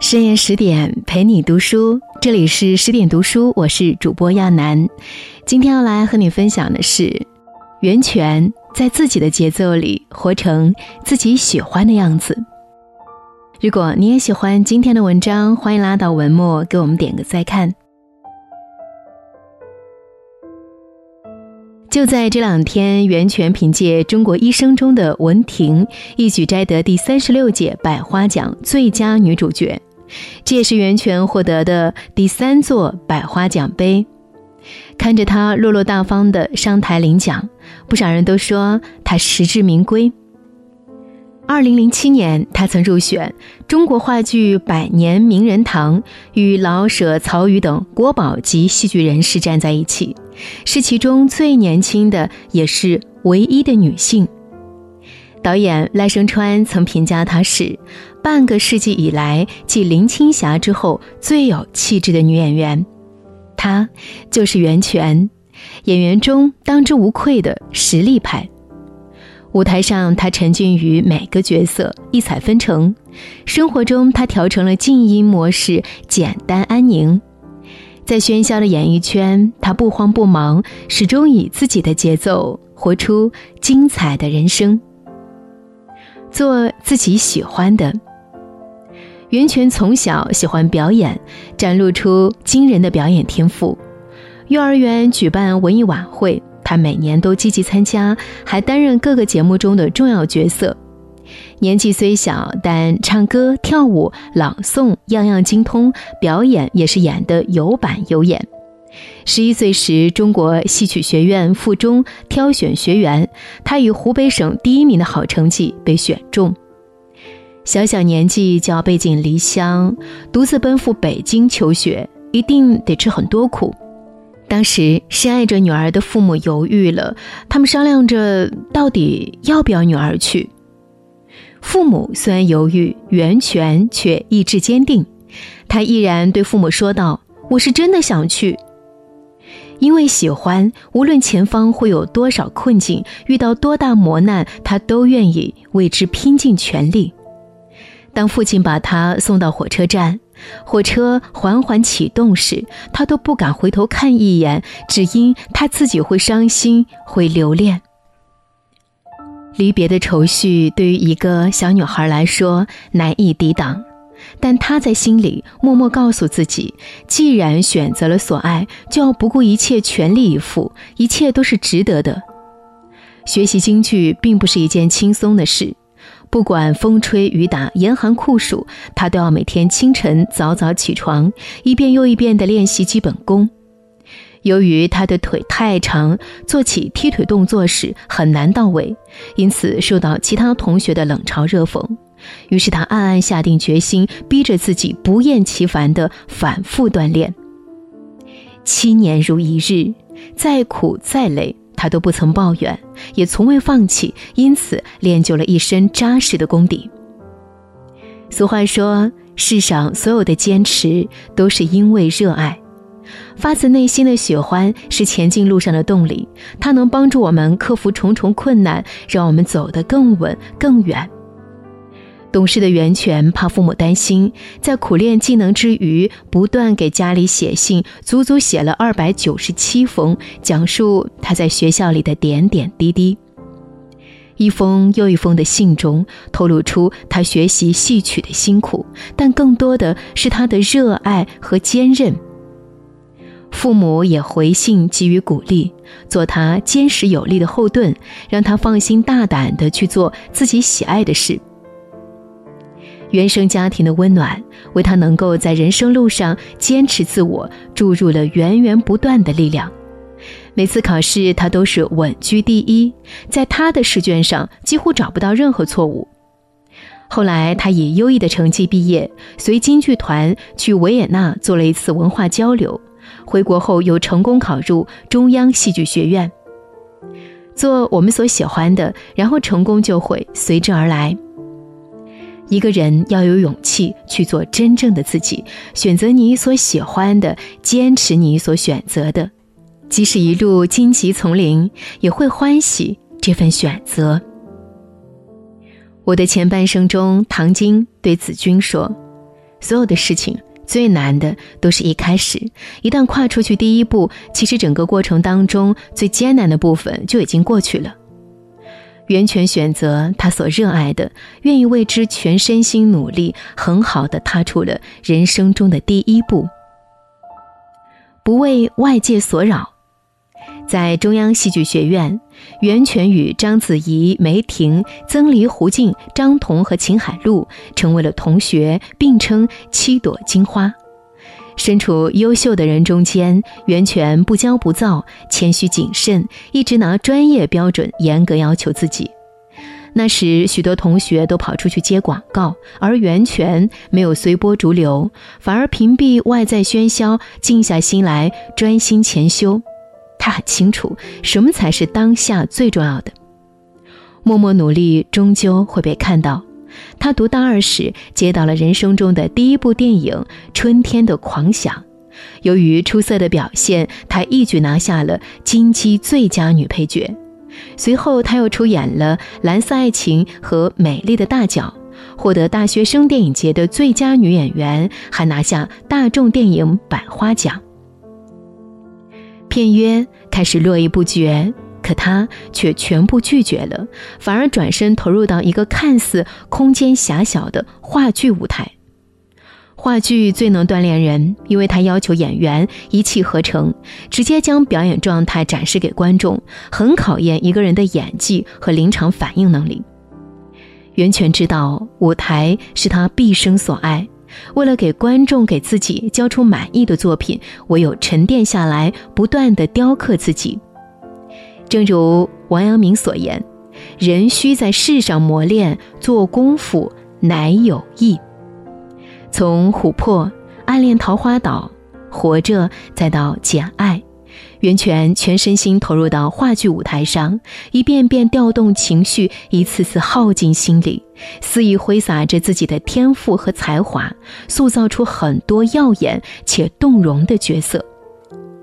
深夜十点陪你读书，这里是十点读书，我是主播亚楠。今天要来和你分享的是袁泉在自己的节奏里活成自己喜欢的样子。如果你也喜欢今天的文章，欢迎拉到文末给我们点个再看。就在这两天，袁泉凭借《中国医生》中的文婷，一举摘得第三十六届百花奖最佳女主角。这也是袁泉获得的第三座百花奖杯。看着她落落大方的上台领奖，不少人都说她实至名归。二零零七年，她曾入选中国话剧百年名人堂，与老舍、曹禺等国宝级戏剧人士站在一起，是其中最年轻的，也是唯一的女性。导演赖声川曾评价她是。半个世纪以来，继林青霞之后最有气质的女演员，她就是袁泉，演员中当之无愧的实力派。舞台上，他沉浸于每个角色，异彩纷呈；生活中，他调成了静音模式，简单安宁。在喧嚣的演艺圈，他不慌不忙，始终以自己的节奏活出精彩的人生，做自己喜欢的。袁泉从小喜欢表演，展露出惊人的表演天赋。幼儿园举办文艺晚会，他每年都积极参加，还担任各个节目中的重要角色。年纪虽小，但唱歌、跳舞、朗诵样样精通，表演也是演得有板有眼。十一岁时，中国戏曲学院附中挑选学员，他以湖北省第一名的好成绩被选中。小小年纪就要背井离乡，独自奔赴北京求学，一定得吃很多苦。当时深爱着女儿的父母犹豫了，他们商量着到底要不要女儿去。父母虽然犹豫，袁泉却意志坚定，他毅然对父母说道：“我是真的想去，因为喜欢，无论前方会有多少困境，遇到多大磨难，他都愿意为之拼尽全力。”当父亲把他送到火车站，火车缓缓启动时，他都不敢回头看一眼，只因他自己会伤心，会留恋。离别的愁绪对于一个小女孩来说难以抵挡，但她在心里默默告诉自己：既然选择了所爱，就要不顾一切全力以赴，一切都是值得的。学习京剧并不是一件轻松的事。不管风吹雨打、严寒酷暑，他都要每天清晨早早起床，一遍又一遍地练习基本功。由于他的腿太长，做起踢腿动作时很难到位，因此受到其他同学的冷嘲热讽。于是他暗暗下定决心，逼着自己不厌其烦地反复锻炼。七年如一日，再苦再累。他都不曾抱怨，也从未放弃，因此练就了一身扎实的功底。俗话说：“世上所有的坚持都是因为热爱，发自内心的喜欢是前进路上的动力，它能帮助我们克服重重困难，让我们走得更稳更远。”懂事的袁泉怕父母担心，在苦练技能之余，不断给家里写信，足足写了二百九十七封，讲述他在学校里的点点滴滴。一封又一封的信中，透露出他学习戏曲的辛苦，但更多的是他的热爱和坚韧。父母也回信给予鼓励，做他坚实有力的后盾，让他放心大胆地去做自己喜爱的事。原生家庭的温暖，为他能够在人生路上坚持自我注入了源源不断的力量。每次考试，他都是稳居第一，在他的试卷上几乎找不到任何错误。后来，他以优异的成绩毕业，随京剧团去维也纳做了一次文化交流。回国后，又成功考入中央戏剧学院。做我们所喜欢的，然后成功就会随之而来。一个人要有勇气去做真正的自己，选择你所喜欢的，坚持你所选择的，即使一路荆棘丛林，也会欢喜这份选择。我的前半生中，唐晶对子君说：“所有的事情最难的都是一开始，一旦跨出去第一步，其实整个过程当中最艰难的部分就已经过去了。”袁泉选择他所热爱的，愿意为之全身心努力，很好的踏出了人生中的第一步。不为外界所扰，在中央戏剧学院，袁泉与章子怡、梅婷、曾黎、胡静、张彤和秦海璐成为了同学，并称“七朵金花”。身处优秀的人中间，袁泉不骄不躁，谦虚谨慎，一直拿专业标准严格要求自己。那时，许多同学都跑出去接广告，而袁泉没有随波逐流，反而屏蔽外在喧嚣，静下心来专心潜修。他很清楚，什么才是当下最重要的。默默努力，终究会被看到。他读大二时接到了人生中的第一部电影《春天的狂想》，由于出色的表现，她一举拿下了金鸡最佳女配角。随后，她又出演了《蓝色爱情》和《美丽的大脚》，获得大学生电影节的最佳女演员，还拿下大众电影百花奖。片约开始络绎不绝。可他却全部拒绝了，反而转身投入到一个看似空间狭小的话剧舞台。话剧最能锻炼人，因为他要求演员一气呵成，直接将表演状态展示给观众，很考验一个人的演技和临场反应能力。袁泉知道舞台是他毕生所爱，为了给观众、给自己交出满意的作品，唯有沉淀下来，不断的雕刻自己。正如王阳明所言：“人须在世上磨练，做功夫乃有益。”从琥珀暗恋桃花岛，活着，再到简爱，袁泉全身心投入到话剧舞台上，一遍遍调动情绪，一次次耗尽心力，肆意挥洒着自己的天赋和才华，塑造出很多耀眼且动容的角色。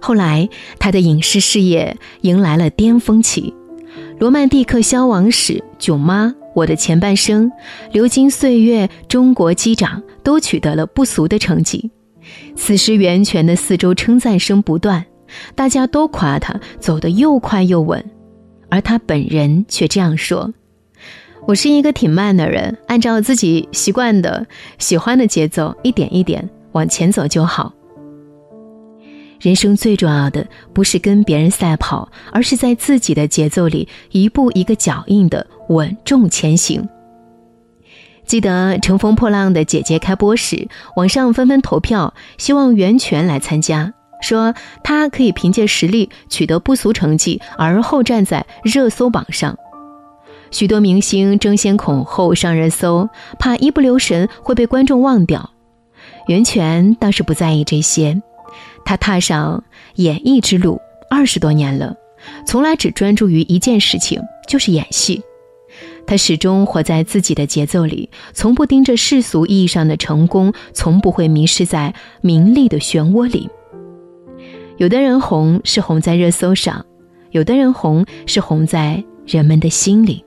后来，他的影视事业迎来了巅峰期，《罗曼蒂克消亡史》《囧妈》《我的前半生》《流金岁月》《中国机长》都取得了不俗的成绩。此时，袁泉的四周称赞声不断，大家都夸他走得又快又稳，而他本人却这样说：“我是一个挺慢的人，按照自己习惯的、喜欢的节奏，一点一点往前走就好。”人生最重要的不是跟别人赛跑，而是在自己的节奏里一步一个脚印的稳重前行。记得《乘风破浪的姐姐》开播时，网上纷纷投票，希望袁泉来参加，说她可以凭借实力取得不俗成绩，而后站在热搜榜上。许多明星争先恐后上热搜，怕一不留神会被观众忘掉。袁泉倒是不在意这些。他踏上演艺之路二十多年了，从来只专注于一件事情，就是演戏。他始终活在自己的节奏里，从不盯着世俗意义上的成功，从不会迷失在名利的漩涡里。有的人红是红在热搜上，有的人红是红在人们的心里。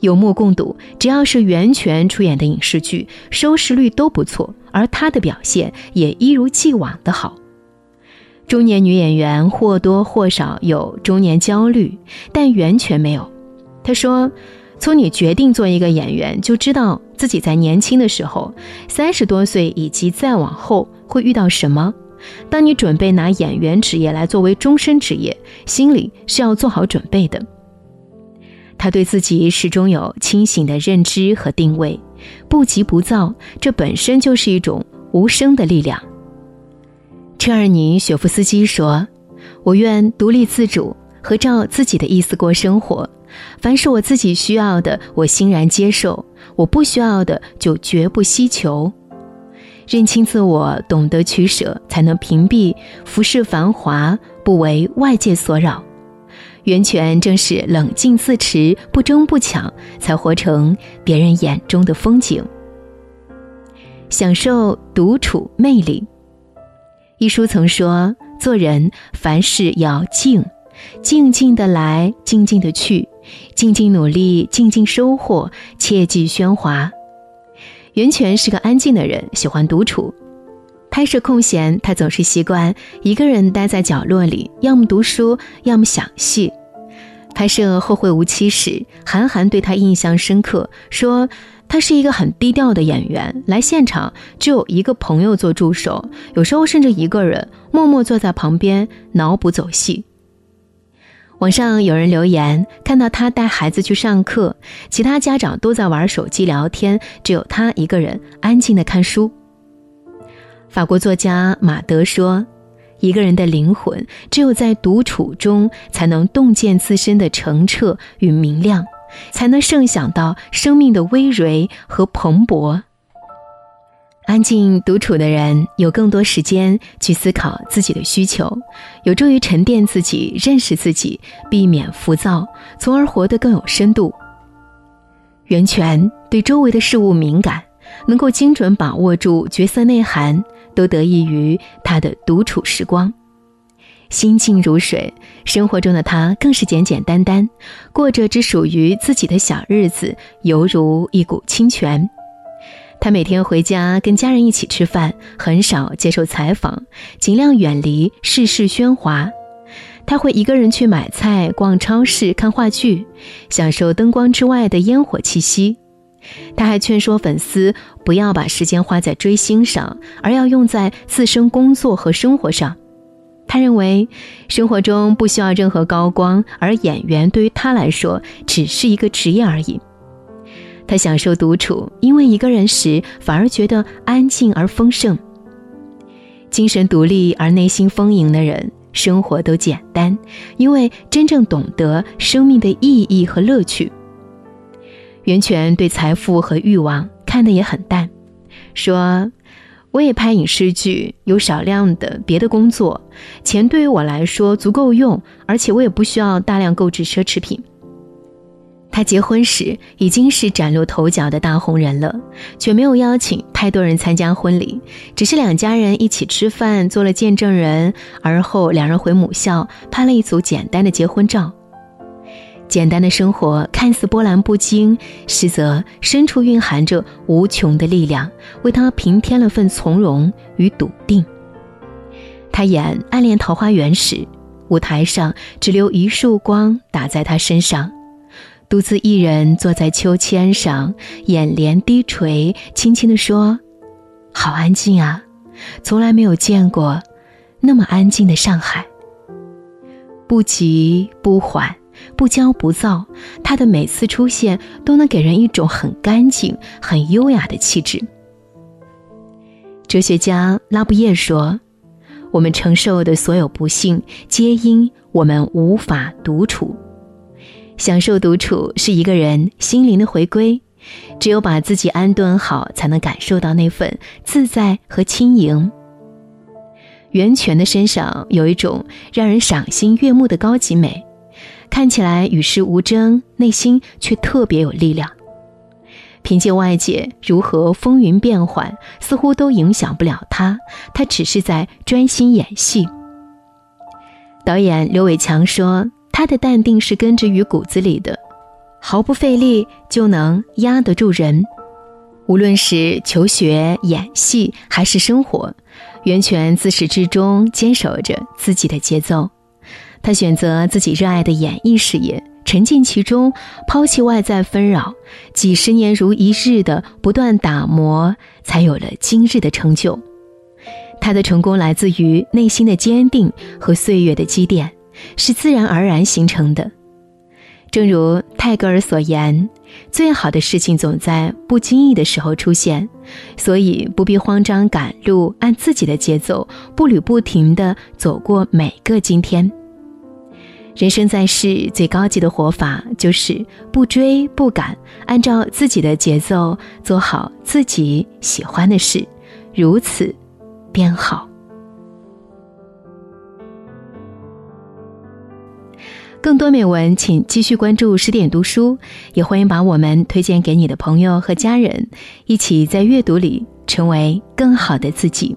有目共睹，只要是袁泉出演的影视剧，收视率都不错，而她的表现也一如既往的好。中年女演员或多或少有中年焦虑，但袁泉没有。她说：“从你决定做一个演员，就知道自己在年轻的时候，三十多岁以及再往后会遇到什么。当你准备拿演员职业来作为终身职业，心里是要做好准备的。”他对自己始终有清醒的认知和定位，不急不躁，这本身就是一种无声的力量。车尔尼雪夫斯基说：“我愿独立自主，和照自己的意思过生活。凡是我自己需要的，我欣然接受；我不需要的，就绝不希求。认清自我，懂得取舍，才能屏蔽浮世繁华，不为外界所扰。”袁泉正是冷静自持、不争不抢，才活成别人眼中的风景。享受独处魅力。一书曾说：“做人凡事要静，静静的来，静静的去，静静努力，静静收获，切忌喧哗。袁泉是个安静的人，喜欢独处。拍摄空闲，他总是习惯一个人待在角落里，要么读书，要么想戏。拍摄《后会无期》时，韩寒对他印象深刻，说他是一个很低调的演员，来现场只有一个朋友做助手，有时候甚至一个人默默坐在旁边脑补走戏。网上有人留言，看到他带孩子去上课，其他家长都在玩手机聊天，只有他一个人安静的看书。法国作家马德说。一个人的灵魂，只有在独处中，才能洞见自身的澄澈与明亮，才能盛享到生命的葳蕤和蓬勃。安静独处的人，有更多时间去思考自己的需求，有助于沉淀自己、认识自己，避免浮躁，从而活得更有深度。源泉对周围的事物敏感，能够精准把握住角色内涵。都得益于他的独处时光，心静如水。生活中的他更是简简单单，过着只属于自己的小日子，犹如一股清泉。他每天回家跟家人一起吃饭，很少接受采访，尽量远离世事喧哗。他会一个人去买菜、逛超市、看话剧，享受灯光之外的烟火气息。他还劝说粉丝不要把时间花在追星上，而要用在自身工作和生活上。他认为，生活中不需要任何高光，而演员对于他来说只是一个职业而已。他享受独处，因为一个人时反而觉得安静而丰盛。精神独立而内心丰盈的人，生活都简单，因为真正懂得生命的意义和乐趣。袁泉对财富和欲望看得也很淡，说：“我也拍影视剧，有少量的别的工作，钱对于我来说足够用，而且我也不需要大量购置奢侈品。”他结婚时已经是崭露头角的大红人了，却没有邀请太多人参加婚礼，只是两家人一起吃饭，做了见证人，而后两人回母校拍了一组简单的结婚照。简单的生活看似波澜不惊，实则深处蕴含着无穷的力量，为他平添了份从容与笃定。他演《暗恋桃花源》时，舞台上只留一束光打在他身上，独自一人坐在秋千上，眼帘低垂，轻轻地说：“好安静啊，从来没有见过那么安静的上海。”不急不缓。不骄不躁，他的每次出现都能给人一种很干净、很优雅的气质。哲学家拉布耶说：“我们承受的所有不幸，皆因我们无法独处。享受独处是一个人心灵的回归，只有把自己安顿好，才能感受到那份自在和轻盈。”袁泉的身上有一种让人赏心悦目的高级美。看起来与世无争，内心却特别有力量。凭借外界如何风云变幻，似乎都影响不了他。他只是在专心演戏。导演刘伟强说：“他的淡定是根植于骨子里的，毫不费力就能压得住人。无论是求学、演戏还是生活，袁泉自始至终坚守着自己的节奏。”他选择自己热爱的演艺事业，沉浸其中，抛弃外在纷扰，几十年如一日的不断打磨，才有了今日的成就。他的成功来自于内心的坚定和岁月的积淀，是自然而然形成的。正如泰戈尔所言：“最好的事情总在不经意的时候出现，所以不必慌张赶路，按自己的节奏，步履不停地走过每个今天。”人生在世，最高级的活法就是不追不赶，按照自己的节奏做好自己喜欢的事，如此便好。更多美文，请继续关注十点读书，也欢迎把我们推荐给你的朋友和家人，一起在阅读里成为更好的自己。